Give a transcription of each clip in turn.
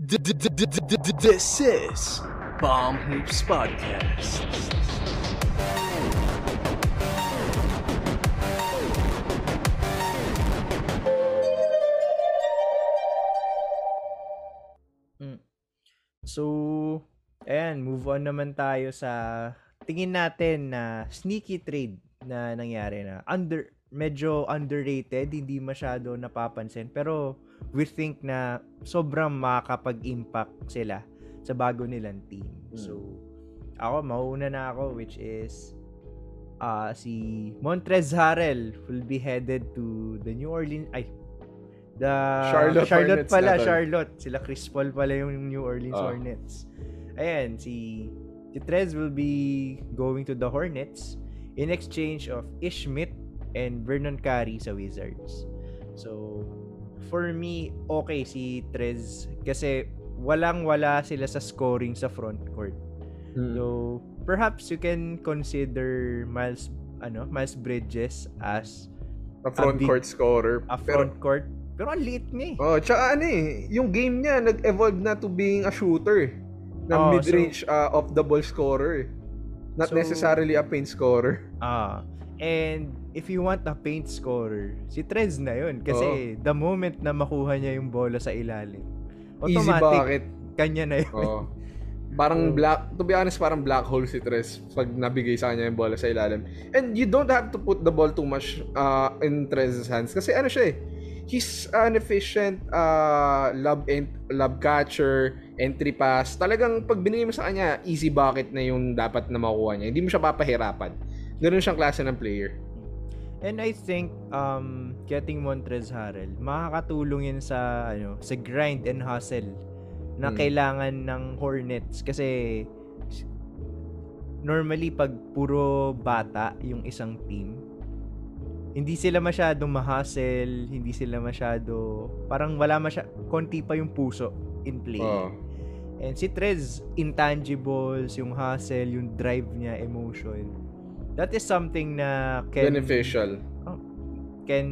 This is Bomb Hoops Podcast. Mm. So, ayan, move on naman tayo sa tingin natin na sneaky trade na nangyari na under medyo underrated, hindi masyado napapansin pero we think na sobrang makakapag-impact sila sa bago nilang team. So, ako mauna na ako which is uh, si Montrez Harrell will be headed to the New Orleans ay the Charlotte Charlotte Hornets pala. Charlotte. Sila Chris Paul pala yung New Orleans Ah. Hornets. Ayan, si si Trez will be going to the Hornets in exchange of Ish Smith and Vernon Carey sa Wizards. So, for me, okay si Trez kasi walang-wala sila sa scoring sa front court. Mm. So, perhaps you can consider Miles ano, Miles Bridges as A front big- court scorer. a Pero, front court. Pero ang liit niya eh. oh, tsaka ano eh, yung game niya nag-evolve na to being a shooter. Na Oh, mid-range uh, off the ball scorer. Not So- necessarily a paint scorer. Ah. And if you want a paint scorer, si Trez na yun. Kasi the moment na makuha niya yung bola sa ilalim, Easy automatic, bucket. kanya na yun. Oh. Parang Oh. black, to be honest, parang black hole si Tres pag nabigay sa kanya yung bola sa ilalim. And you don't have to put the ball too much uh, in Trez's hands kasi ano siya eh, he's an efficient uh, lob, ent- lob catcher, entry pass. Talagang pag binigay mo sa kanya, easy bucket na yung dapat na makuha niya. Hindi mo siya papahirapan. Ganun siyang klase ng player. And I think um getting Montrez Harrell, makakatulong yun sa ano, sa grind and hustle na Hmm. kailangan ng Hornets kasi normally pag puro bata yung isang team, hindi sila masyadong ma-hustle, hindi sila masyado parang wala masya konti pa yung puso in play. Oh. And si Trez, intangibles, yung hustle, yung drive niya, emotion. That is something na can Beneficial. can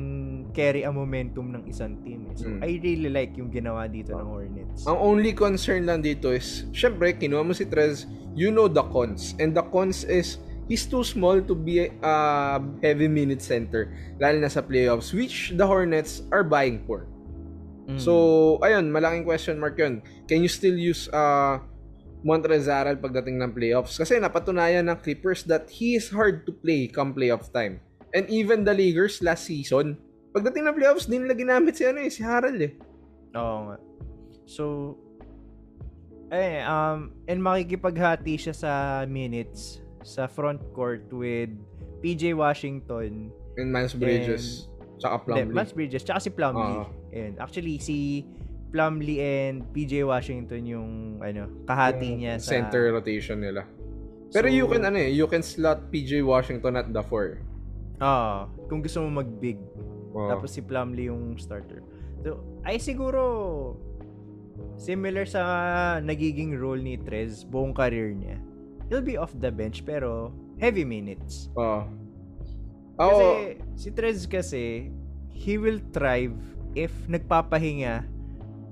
carry a momentum ng isang team. eh. So, Mm. I really like yung ginawa dito ng Hornets. Ang only concern lang dito is, syempre, kinuha mo si Trez, you know the cons. And the cons is, he's too small to be a heavy minute center. Lalo na sa playoffs, which the Hornets are buying for. Mm. So, ayun, malaking question mark yun. Can you still use uh, Montrezl Harrell pagdating ng playoffs? Kasi napatunayan ng Clippers that he is hard to play come playoff time. And even the Lakers last season, pagdating ng playoffs, din nila ginamit si, ano, eh, si Harrell eh. Oo nga. So, eh, um, and makikipaghati siya sa minutes sa front court with PJ Washington, And Miles Bridges. tsaka Hindi, Plumlee. Miles Bridges, tsaka si Plumlee. Oo. And actually, si Plumlee and PJ Washington yung ano, kahati Yung niya sa center rotation nila. Pero So, you can ano eh, you can slot PJ Washington at the 4. Ah, kung gusto mo mag-big. Oh. Tapos si Plumlee yung starter. So, ay siguro similar sa nagiging role ni Trez buong career niya. He'll be off the bench pero heavy minutes. Oh. Kasi Oo. si Trez kasi he will thrive if nagpapahinga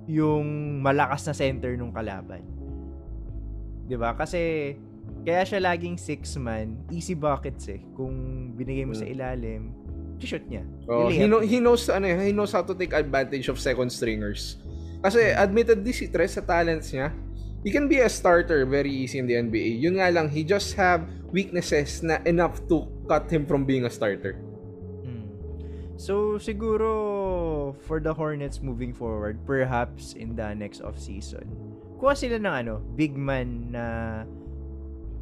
yung malakas na center nung kalaban. 'Di ba? Kasi kaya siya laging six man, easy buckets eh. Kung binigay mo sa Mm. ilalim, shoot niya. Oh, he, know, he knows ano, eh, he knows how to take advantage of second stringers. Kasi admittedly si Tres sa talents niya, he can be a starter very easy in the NBA. Yun nga lang, he just have weaknesses na enough to cut him from being a starter. So, siguro, for the Hornets moving forward, perhaps in the next off-season, kuha sila ng ano, big man na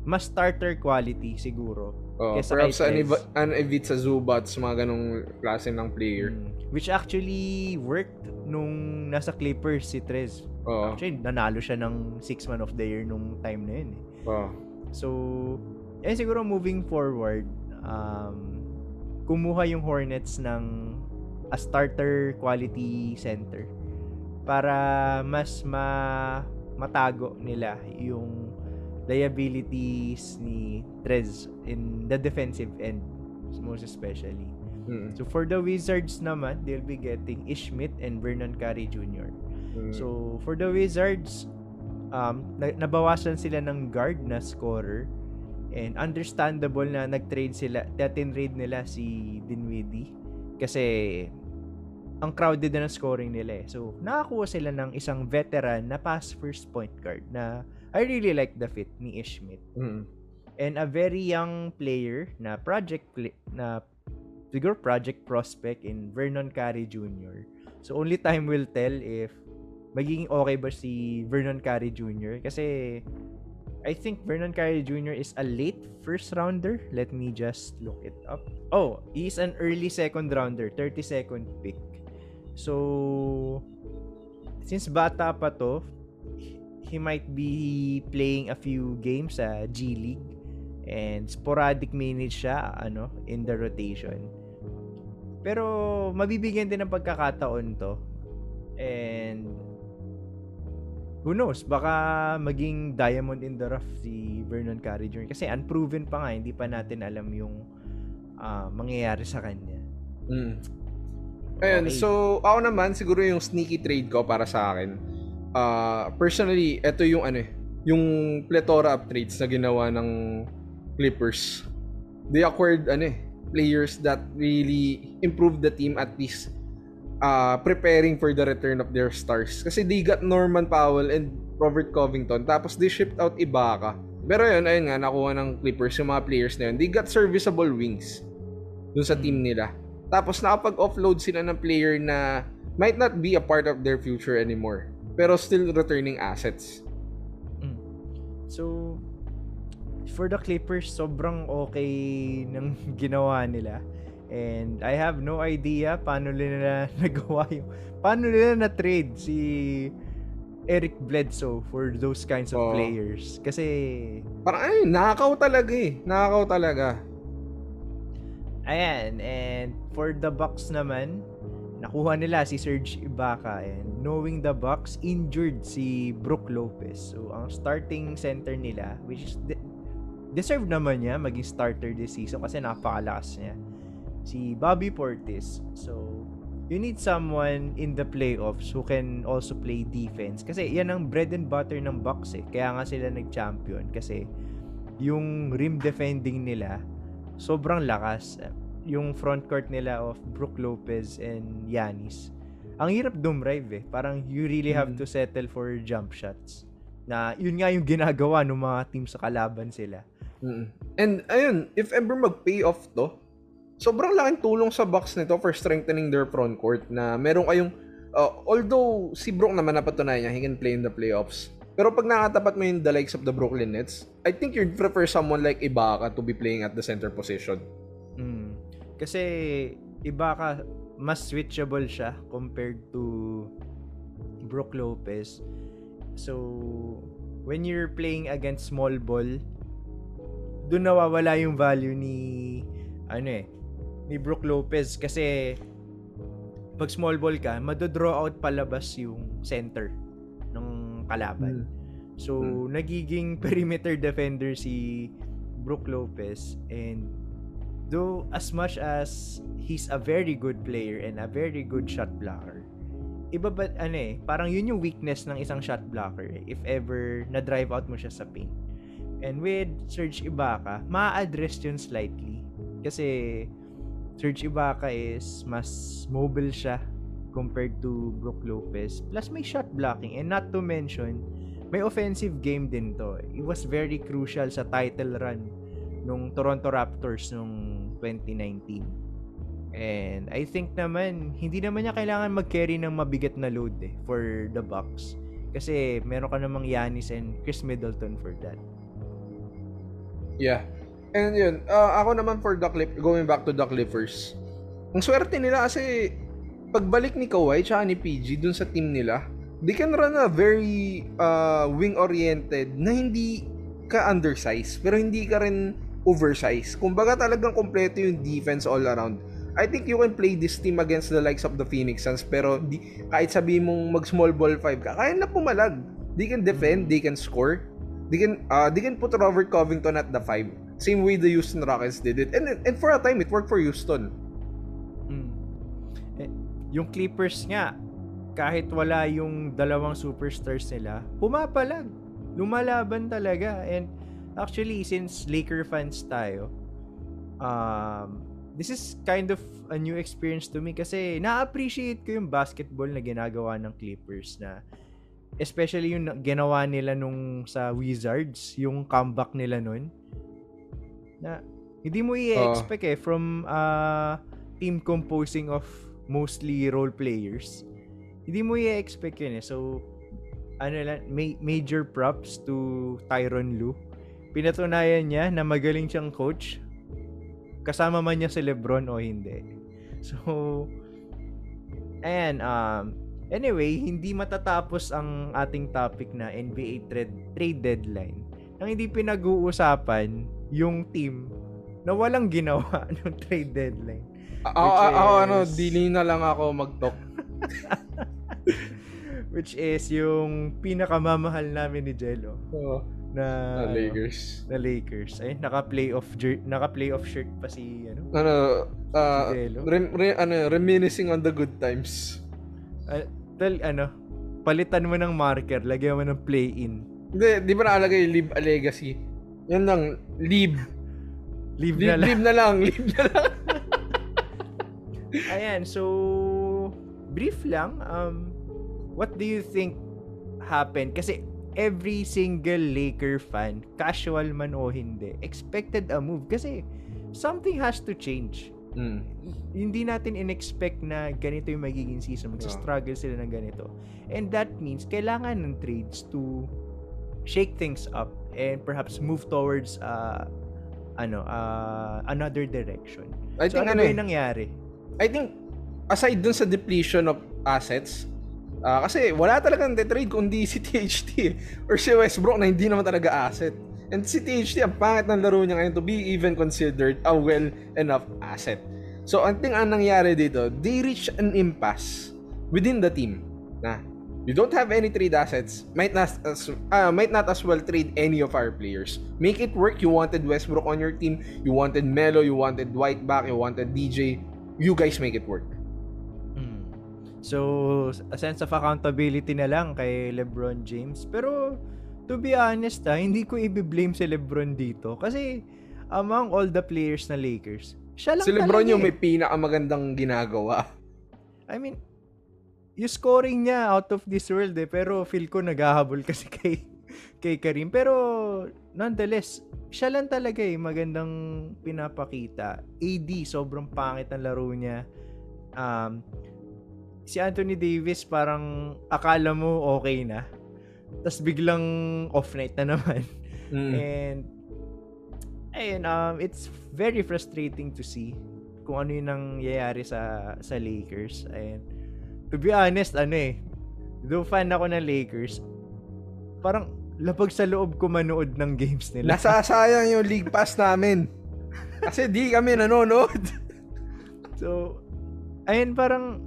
mas starter quality siguro. Oh, Kesa perhaps an, Trez. an Ivica Zubats, mga ganong klase ng player. Mm. Which actually worked nung nasa Clippers si Trez. Oh, Actually, nanalo siya ng six man of the year nung time na yun eh. oh. So, eh siguro moving forward, um, kumuha yung Hornets ng a starter quality center para mas ma matago nila yung liabilities ni Trez in the defensive end most especially. Mm. So for the Wizards naman, they'll be getting Ish Smith and Vernon Carey Jr. Mm. So, for the Wizards, um, na- nabawasan sila ng guard na scorer. And understandable na nag-trade sila, trade nila si Dinwiddie. Kasi, ang crowded na ng scoring nila eh. So, nakakuha sila ng isang veteran na pass first point guard na I really like the fit ni Ishmit. Mm. And a very young player na project na siguro project prospect in Vernon Carey Jr. So only time will tell if magiging okay ba si Vernon Carey Jr. Kasi I think Vernon Carey Jr. is a late first rounder. Let me just look it up. Oh, he's an early second rounder, 32nd pick. So since bata pa to, he might be playing a few games sa G League and sporadic minutes siya ano in the rotation. Pero mabibigyan din ng pagkakataon to. And who knows, baka maging diamond in the rough si Vernon Carey Jr. Kasi unproven pa nga, hindi pa natin alam yung ah, mangyayari sa kanya. Mm. Ayun, Okay. so ako naman siguro yung sneaky trade ko para sa akin. Uh, personally, ito yung ano eh, yung plethora of trades na ginawa ng Clippers. They acquired ano eh, players that really improved the team at least uh, preparing for the return of their stars. Kasi they got Norman Powell and Robert Covington tapos they shipped out Ibaka. Pero yun, ayun nga, nakuha ng Clippers yung mga players na yun. They got serviceable wings dun sa team nila. Tapos nakapag-offload sila ng player na might not be a part of their future anymore. Pero still returning assets. So, for the Clippers, sobrang okay ng ginawa nila. And I have no idea paano nila nagawa yung... Paano nila na-trade si Eric Bledsoe for those kinds of Oo. players. Kasi, Parang ay, nakakaw talaga eh. Nakakaw talaga. ayan. And for the Bucks naman, nakuha nila si Serge Ibaka. And knowing the Bucks, injured si Brook Lopez. So, ang starting center nila, which is... de- deserve naman niya maging starter this season kasi napakalakas niya. Si Bobby Portis. So, you need someone in the playoffs who can also play defense. Kasi yan ang bread and butter ng Bucks eh. Kaya nga sila nag-champion. Kasi yung rim defending nila, sobrang lakas. Yung front court nila of Brook Lopez and Yanis. Ang hirap dumrive eh. Parang you really have Mm. to settle for jump shots. Na yun nga yung ginagawa ng mga team sa kalaban sila. Mm. And ayun, if ever mag-pay off to, sobrang laking tulong sa Bucks nito for strengthening their front court na meron kayong uh, although si Brook naman napatunayan niya he can play in the playoffs. Pero pag nakatapat mo yung the likes of the Brooklyn Nets, I think you'd prefer someone like Ibaka to be playing at the center position. Mm. Kasi iba ka mas switchable siya compared to Brook Lopez. So when you're playing against small ball, doon nawawala yung value ni ano eh ni Brook Lopez kasi pag small ball ka, mado-draw out palabas yung center ng kalaban. So, nagiging perimeter defender si Brook Lopez and though as much as he's a very good player and a very good shot blocker, iba ba, ano eh, parang yun yung weakness ng isang shot blocker eh, if ever na-drive out mo siya sa paint. And with Serge Ibaka, ma-address yun slightly. Kasi Serge Ibaka is mas mobile siya compared to Brook Lopez. Plus may shot blocking and not to mention may offensive game din to. It was very crucial sa title run nung Toronto Raptors nung 2019. And I think naman, hindi naman niya kailangan mag-carry ng mabigat na load eh, for the Bucks. Kasi meron ka namang Giannis and Chris Middleton for that. Yeah. And yun, uh, ako naman for the clip, going back to the Clippers. Ang swerte nila kasi pagbalik ni Kawhi tsaka ni PG dun sa team nila, they can run a very uh, wing-oriented na hindi ka undersized pero hindi ka rin oversized. Kumbaga talagang kompleto yung defense all around. I think you can play this team against the likes of the Phoenix Suns pero di, kahit sabihin mong mag small ball 5 ka, kaya na pumalag. They can defend, they can score. They can uh, they can put Robert Covington at the 5. Same way the Houston Rockets did it. And and for a time it worked for Houston. Mm. Eh, yung Clippers nga, kahit wala yung dalawang superstars nila, pumapalag. Lumalaban talaga. And actually, since Laker fans tayo, um, this is kind of a new experience to me kasi na-appreciate ko yung basketball na ginagawa ng Clippers na especially yung ginawa nila nung sa Wizards, yung comeback nila nun. Na hindi mo i-expect eh from uh, team composing of mostly role players. Hindi mo i-expect yun eh. So, ano lang, ma- major props to Tyron Lue. Pinatunayan niya na magaling siyang coach. Kasama man niya si Lebron o hindi. So, ayan, um, anyway, hindi matatapos ang ating topic na NBA trade, trade deadline nang hindi pinag-uusapan yung team na walang ginawa ng trade deadline. Ako, ako is- ano, dili na lang ako mag-talk. Which is yung pinakamamahal namin ni Jello Oo, na, na ano, Lakers. na Lakers. Ay, naka-playoff jer- naka-playoff shirt pa si ano. Ano, uh, Si Delo. rem, re- ano, reminiscing on the good times. Ah, tal ano, palitan mo ng marker, lagyan mo ng play-in. Hindi, di ba nakalagay Live a Legacy? Yan lang, Live. Leave Live, na lang. live na lang, live na lang. Ayan, so brief lang. Um, what do you think happened? Kasi every single Laker fan, casual man o hindi, expected a move. Kasi something has to change. Mm. Hindi natin in-expect na ganito yung magiging season. Magsa-struggle sila ng ganito. And that means kailangan ng trades to shake things up and perhaps move towards uh, ano uh, another direction. I so think ano ano yung nangyari? I think, aside dun sa depletion of assets, ah, kasi wala talagang trade kundi si THT or si Westbrook na hindi naman talaga asset. And si THT, ang pangit ng laro niya ngayon to be even considered a well enough asset. So, ang ting ang nangyari dito, they reach an impasse within the team na you don't have any trade assets, might not as, ah, might not as well trade any of our players. Make it work. You wanted Westbrook on your team, you wanted Melo, you wanted White back, you wanted DJ. You guys make it work. Mm. So, a sense of accountability na lang kay LeBron James. Pero, to be honest ah, hindi ko i-blame si LeBron dito. Kasi, among all the players na Lakers, siya lang Si LeBron yung eh. may pinakamagandang ginagawa. I mean, yung scoring niya out of this world eh. Pero feel ko naghahabol kasi kay, kay Karim. Pero, nonetheless, siya lang talaga eh, magandang pinapakita. AD, sobrang pangit ang laro niya. Um, si Anthony Davis parang akala mo okay na. Tapos biglang off night na naman. Mm. And ayun, um, it's very frustrating to see kung ano yung nangyayari sa sa Lakers. And to be honest, ano eh, though fan ako ng Lakers, parang labag sa loob ko manood ng games nila. Nasasayang yung league pass namin. Kasi di kami nanonood. So, ayun parang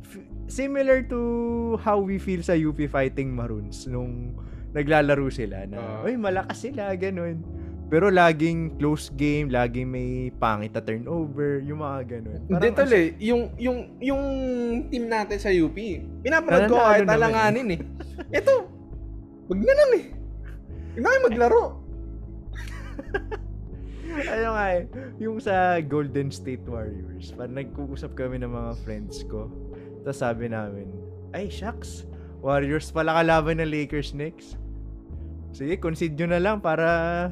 f- similar to how we feel sa UP Fighting Maroons nung naglalaro sila na, Ah. uy, malakas sila, ganun. Pero laging close game, laging may pangit na turnover, yung mga ganun. Hindi tol eh. Yung, yung, yung team natin sa UP, pinapanood ko kahit naman alanganin eh. Ito, wag na lang eh. Na kayo maglaro. ano nga eh, yung sa Golden State Warriors, parang nagkuusap kami ng mga friends ko. Tapos sabi namin, ay shucks, Warriors pala kalaban ng Lakers next. Sige, concede nyo na lang para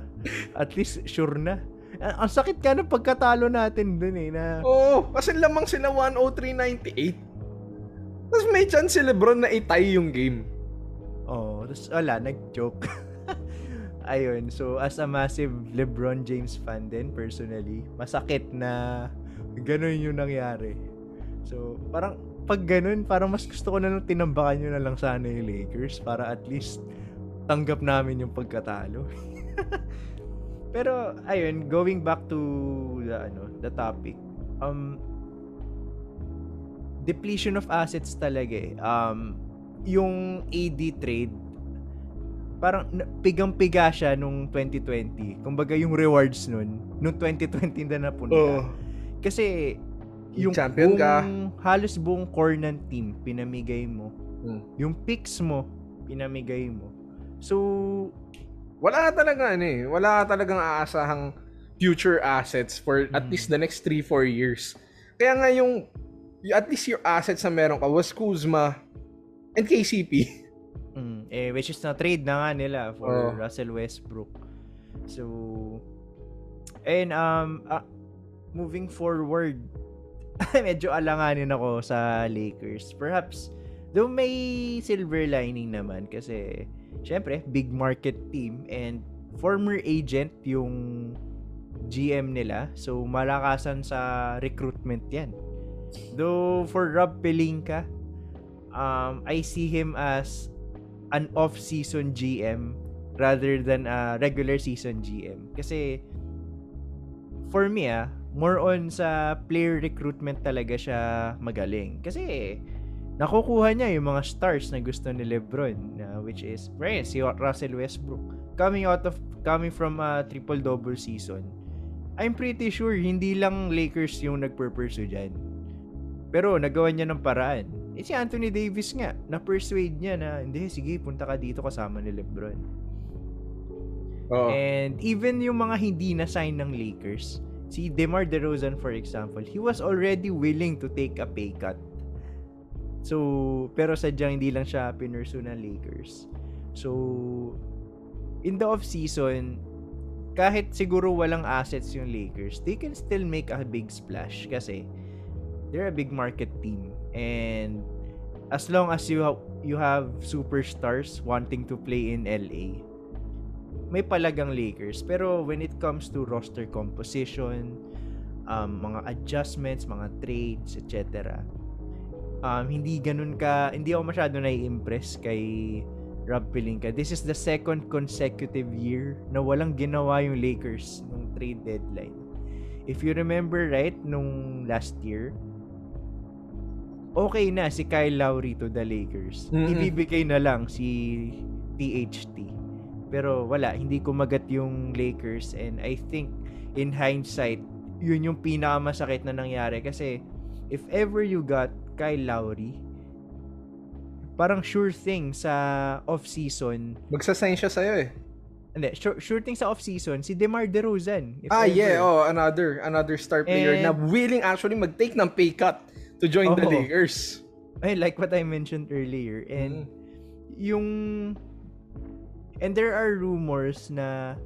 at least sure na. Ang ang sakit ka ng pagkatalo natin dun eh, na Oo, kasi lamang sila 103.98. Tapos may chance si Lebron na itay yung game. Oh, tapos wala, nag-joke. Ayun, so as a massive LeBron James fan din, personally, masakit na ganun yung nangyari. So, parang pag ganun, parang mas gusto ko na lang tinambakan nyo na lang sana yung Lakers para at least tanggap namin yung pagkatalo. Pero, ayun, going back to the, ano, the topic, um, depletion of assets talaga eh. Um, yung AD trade, parang pigang-piga siya nung 2020. Kumbaga yung rewards nun, nung 2020 na napunta. Oo. Kasi, yung champion ka. buong- halos buong core ng team, pinamigay mo. Hmm. Yung picks mo, pinamigay mo. So, Wala ka talaga ano eh. Wala ka talagang aasahang future assets for at Mm. least the next 3-4 years. Kaya nga yung, at least your assets na meron ka was Kuzma and KCP. mm, eh, which is na trade na nga nila for Oo. Russell Westbrook. So, and um, ah, moving forward, medyo alanganin ako sa Lakers. Perhaps, though may silver lining naman kasi, syempre, big market team and former agent yung GM nila. So, malakasan sa recruitment yan. Though, for Rob Pelinka, um, I see him as an off-season GM rather than a regular season GM. Kasi, for me ah, more on sa player recruitment talaga siya magaling. Kasi, nakukuha niya yung mga stars na gusto ni LeBron, na which is, right, si Russell Westbrook. Coming out of, coming from a triple-double season, I'm pretty sure hindi lang Lakers yung nagpurpursue dyan. Pero nagawa niya ng paraan. Eh si Anthony Davis nga, na-persuade niya na, hindi, sige, punta ka dito kasama ni LeBron. Oo. And even yung mga hindi na-sign ng Lakers, si DeMar DeRozan for example, he was already willing to take a pay cut. So, pero sadyang hindi lang siya pinursu ng Lakers. So, in the off-season, kahit siguro walang assets yung Lakers, they can still make a big splash kasi they're a big market team. And as long as you have, you have superstars wanting to play in LA, may palagang Lakers. Pero when it comes to roster composition, um, mga adjustments, mga trades, etc. Um, hindi ganun ka, hindi ako masyado nai-impress kay Rob Pelinka. This is the second consecutive year na walang ginawa yung Lakers nung trade deadline. If you remember right, nung last year, okay na si Kyle Lowry to the Lakers. Mm-mm. Ibibigay na lang si THT. Pero wala, hindi kumagat yung Lakers and I think in hindsight, yun yung pinakamasakit na nangyari kasi if ever you got Kyle Lowry, parang sure thing sa off-season, Magsasign siya sa'yo eh. hindi, sure, sure thing sa off-season, si DeMar DeRozan. if Ah, ever. yeah. Oh, another another star player And- na willing actually mag-take ng pay cut to join the Oo. Lakers. Ay, like what I mentioned earlier. And Mm. yung and there are rumors na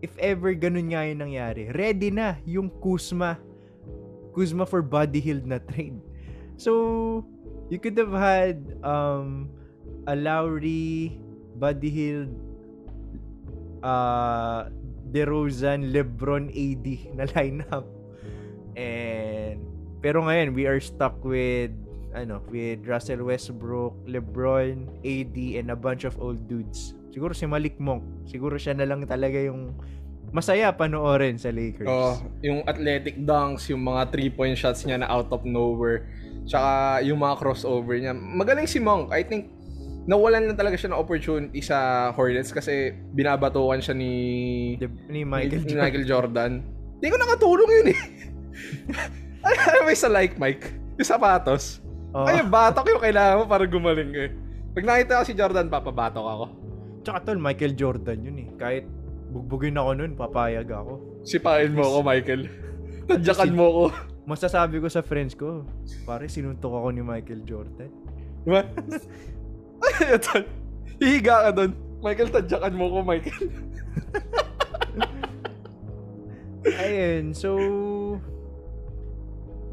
if ever ganun nga yung nangyari, ready na yung Kuzma Kuzma for Buddy Hield na trade. So, you could have had um a Lowry, Buddy Hield, uh, DeRozan, LeBron, AD na lineup. And pero ngayon we are stuck with ano, with Russell Westbrook, LeBron, AD and a bunch of old dudes. Siguro si Malik Monk, siguro siya na lang talaga yung masaya panoorin sa Lakers. Oh, yung athletic dunks, yung mga three-point shots niya na out of nowhere. Tsaka yung mga crossover niya. Magaling si Monk. I think nawalan lang talaga siya ng opportunity sa Hornets kasi binabatukan siya ni De- ni Michael ni Jordan. Michael Jordan. Hindi ko nakatulong yun eh. Alam mo sa like Mike, yung sapatos. Oo. Ay, batok yung kailangan mo para gumaling eh. Pag nakita ko si Jordan, papabatok ako. Tsaka tol, Michael Jordan yun eh. Kahit bugbugin ako nun, papayag ako. Sipain mo ako, Michael. Tadyakan mo ako. Masasabi ko sa friends ko, pare sinuntok ako ni Michael Jordan. Diba? Ay, ito. Hihiga ka doon. Michael, tadyakan mo ko, Michael. Ayun, so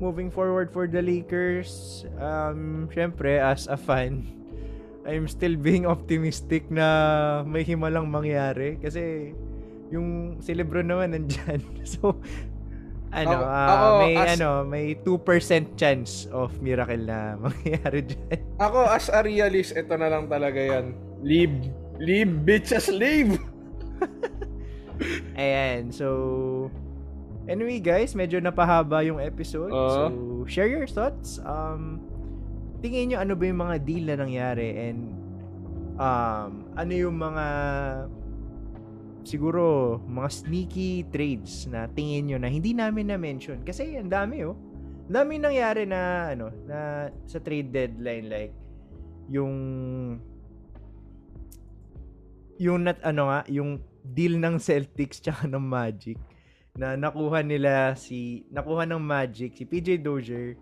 moving forward for the Lakers, um syempre as a fan, I'm still being optimistic na may himalang mangyari kasi yung si LeBron naman nandyan. So ano, Ako- ah, ako, may as- ano, may 2% chance of miracle na mangyari diyan. Ako, as a realist, ito na lang talaga yan. Leave. Leave, bitches, leave! Ayan, so anyway guys, medyo napahaba yung episode. Oo. So share your thoughts. Um tingin nyo ano ba yung mga deal na nangyari and um ano yung mga siguro mga sneaky trades na tingin nyo na hindi namin na mention kasi ang dami oh. dami nangyari na ano, na sa trade deadline like yung yung nat ano nga, yung deal ng Celtics tsaka ng Magic na nakuha nila si nakuha ng Magic si PJ Dozier,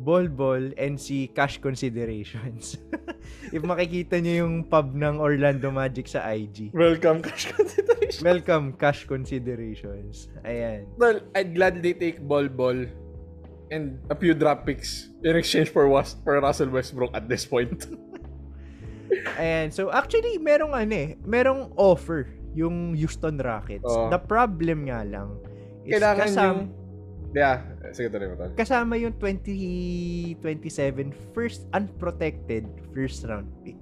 Bol Bol and si Cash Considerations. If makikita niyo yung pub ng Orlando Magic sa IG. Welcome, Cash Consideration. Welcome Cash Considerations. Ayan. Well, I'd gladly take Ball Ball and a few drop picks in exchange for, was, for Russell Westbrook at this point. Ayan. So, actually, merong ano eh, merong offer yung Houston Rockets. Oo. The problem nga lang is Kailangan kasama, yung... Yeah, sige tuloy mo tol. kasama yung 2027 first unprotected first round pick.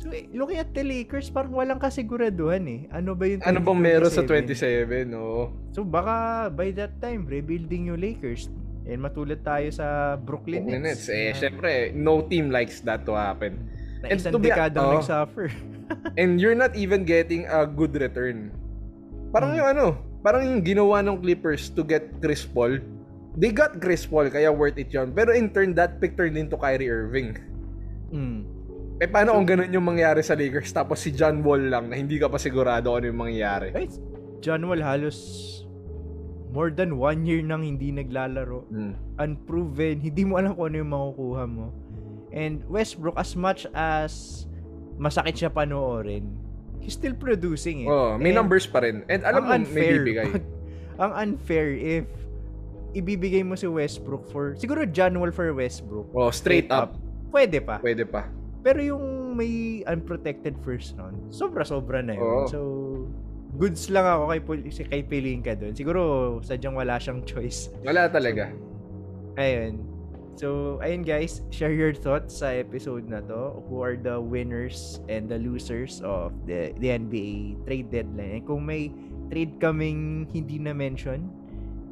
So, eh, looking at the Lakers, parang walang kasiguraduhan eh. Ano ba yung Ano bang meron sa 2027? 27? Oo. So, baka by that time, rebuilding yung Lakers. And matulad tayo sa Brooklyn, Brooklyn Nets. Nets. Eh, na- syempre, no team likes that to happen. na and isang dekadang oh. nagsuffer. And you're not even getting a good return. Parang Hmm. yung ano, parang yung ginawa ng Clippers to get Chris Paul. They got Chris Paul, kaya worth it yun. Pero in turn, that pick turned into Kyrie Irving. Mm. Eh, paano kung ganun yung mangyari sa Lakers tapos si John Wall lang na hindi ka pa sigurado ano yung mangyayari? Right? John Wall halos more than one year nang hindi naglalaro. Hmm. Unproven. Hindi mo alam kung ano yung makukuha mo. And Westbrook, as much as masakit siya panoorin, he's still producing eh. Oh, may And numbers pa rin. And alam mo, ang may bibigay. ang unfair if ibibigay mo si Westbrook for, siguro John Wall for Westbrook. Oh, straight up. Pwede pa. Pwede pa. Pero yung may unprotected first round, sobra-sobra na yun. Oo. So, goods lang ako kay, kay Pelinka doon. Siguro, sadyang wala siyang choice. Wala talaga. Ayun. So, ayun guys, share your thoughts sa episode na to. Who are the winners and the losers of the, the NBA trade deadline. And kung may trade kaming hindi na-mention,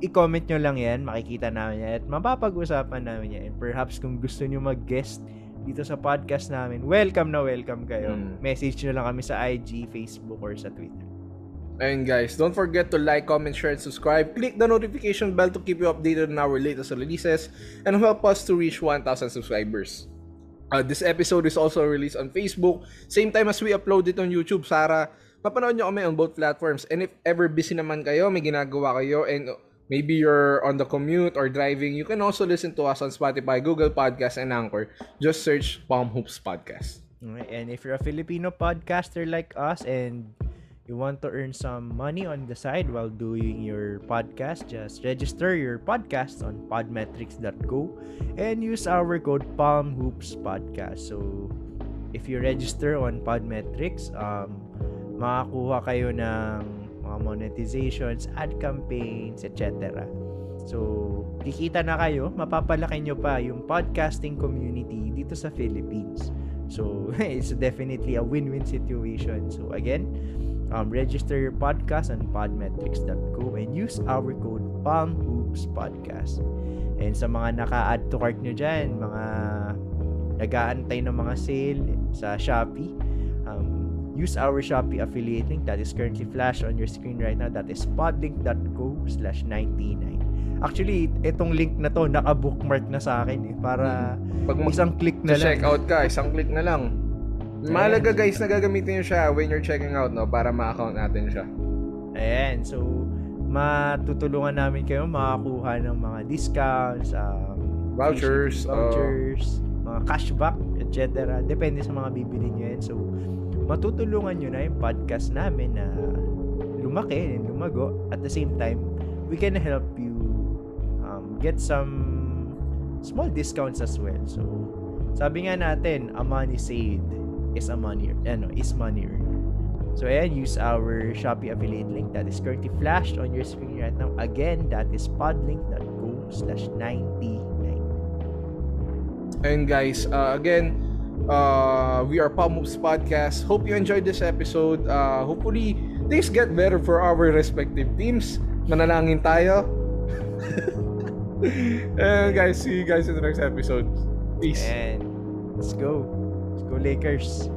i-comment nyo lang yan. Makikita namin yan. At mapapag-usapan namin yan. And perhaps kung gusto nyo mag-guest dito sa podcast namin, welcome na welcome kayo. Mm. Message nyo lang kami sa IG, Facebook, or sa Twitter. Ayun guys, don't forget to like, comment, share, and subscribe. Click the notification bell to keep you updated on our latest releases and help us to reach 1,000 subscribers. Uh, this episode is also released on Facebook, same time as we upload it on YouTube. Sara, mapanood nyo kami on both platforms. And if ever busy naman kayo, may ginagawa kayo, and maybe you're on the commute or driving, you can also listen to us on Spotify, Google Podcasts, and Anchor. Just search Palm Hoops Podcast. And if you're a Filipino podcaster like us and you want to earn some money on the side while doing your podcast, just register your podcast on podmetrics.go and use our code PalmHoopsPodcast. So, if you register on Podmetrics, um, makakuha kayo ng mga monetizations, ad campaigns, etc. So, kikita na kayo, mapapalaki nyo pa yung podcasting community dito sa Philippines. So, it's definitely a win-win situation. So, again, um, register your podcast on podmetrics.co and use our code PalmHoopsPodcast. And sa mga naka-add to cart nyo dyan, mga nag-aantay ng mga sale sa Shopee, um, use our Shopee affiliate link that is currently flashed on your screen right now. That is podlink.co slash 99. Actually, itong link na to, naka-bookmark na sa akin eh. Para Pag mo isang click na lang. check out ka, isang click na lang. Mahalaga guys na gagamitin nyo siya when you're checking out no para ma-account natin siya. Ayan, so matutulungan namin kayo makakuha ng mga discounts, um, Vouchers, shipping vouchers, mga cashback, etc. Depende sa mga bibili nyo yan. So, matutulungan nyo na yung podcast namin na lumaki and lumago. At the same time, we can help you um, get some small discounts as well. So, sabi nga natin, a money saved is a money, ano, is money. So ayan, use our Shopee affiliate link that is currently flashed on your screen right now. Again, that is podlink.co slash 99. And guys, uh, again, uh, we are Palm Moves Podcast. Hope you enjoyed this episode. Uh, hopefully, things get better for our respective teams. Manalangin tayo. and guys, see you guys in the next episode. Peace. And let's go. Lakers.